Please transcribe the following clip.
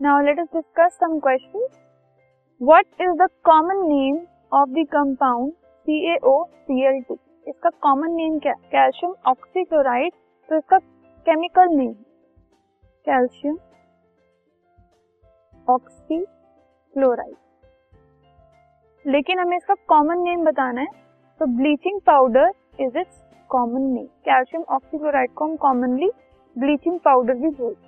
Now, let us discuss some questions. What is the common name of the compound CaOCl2? इसका common name क्या है? Calcium oxychloride तो इसका chemical name calcium oxychloride लेकिन हमें इसका कॉमन नेम बताना है तो bleaching powder is its common name calcium oxychloride को हम कॉमनली ब्लीचिंग पाउडर भी बोलते हैं।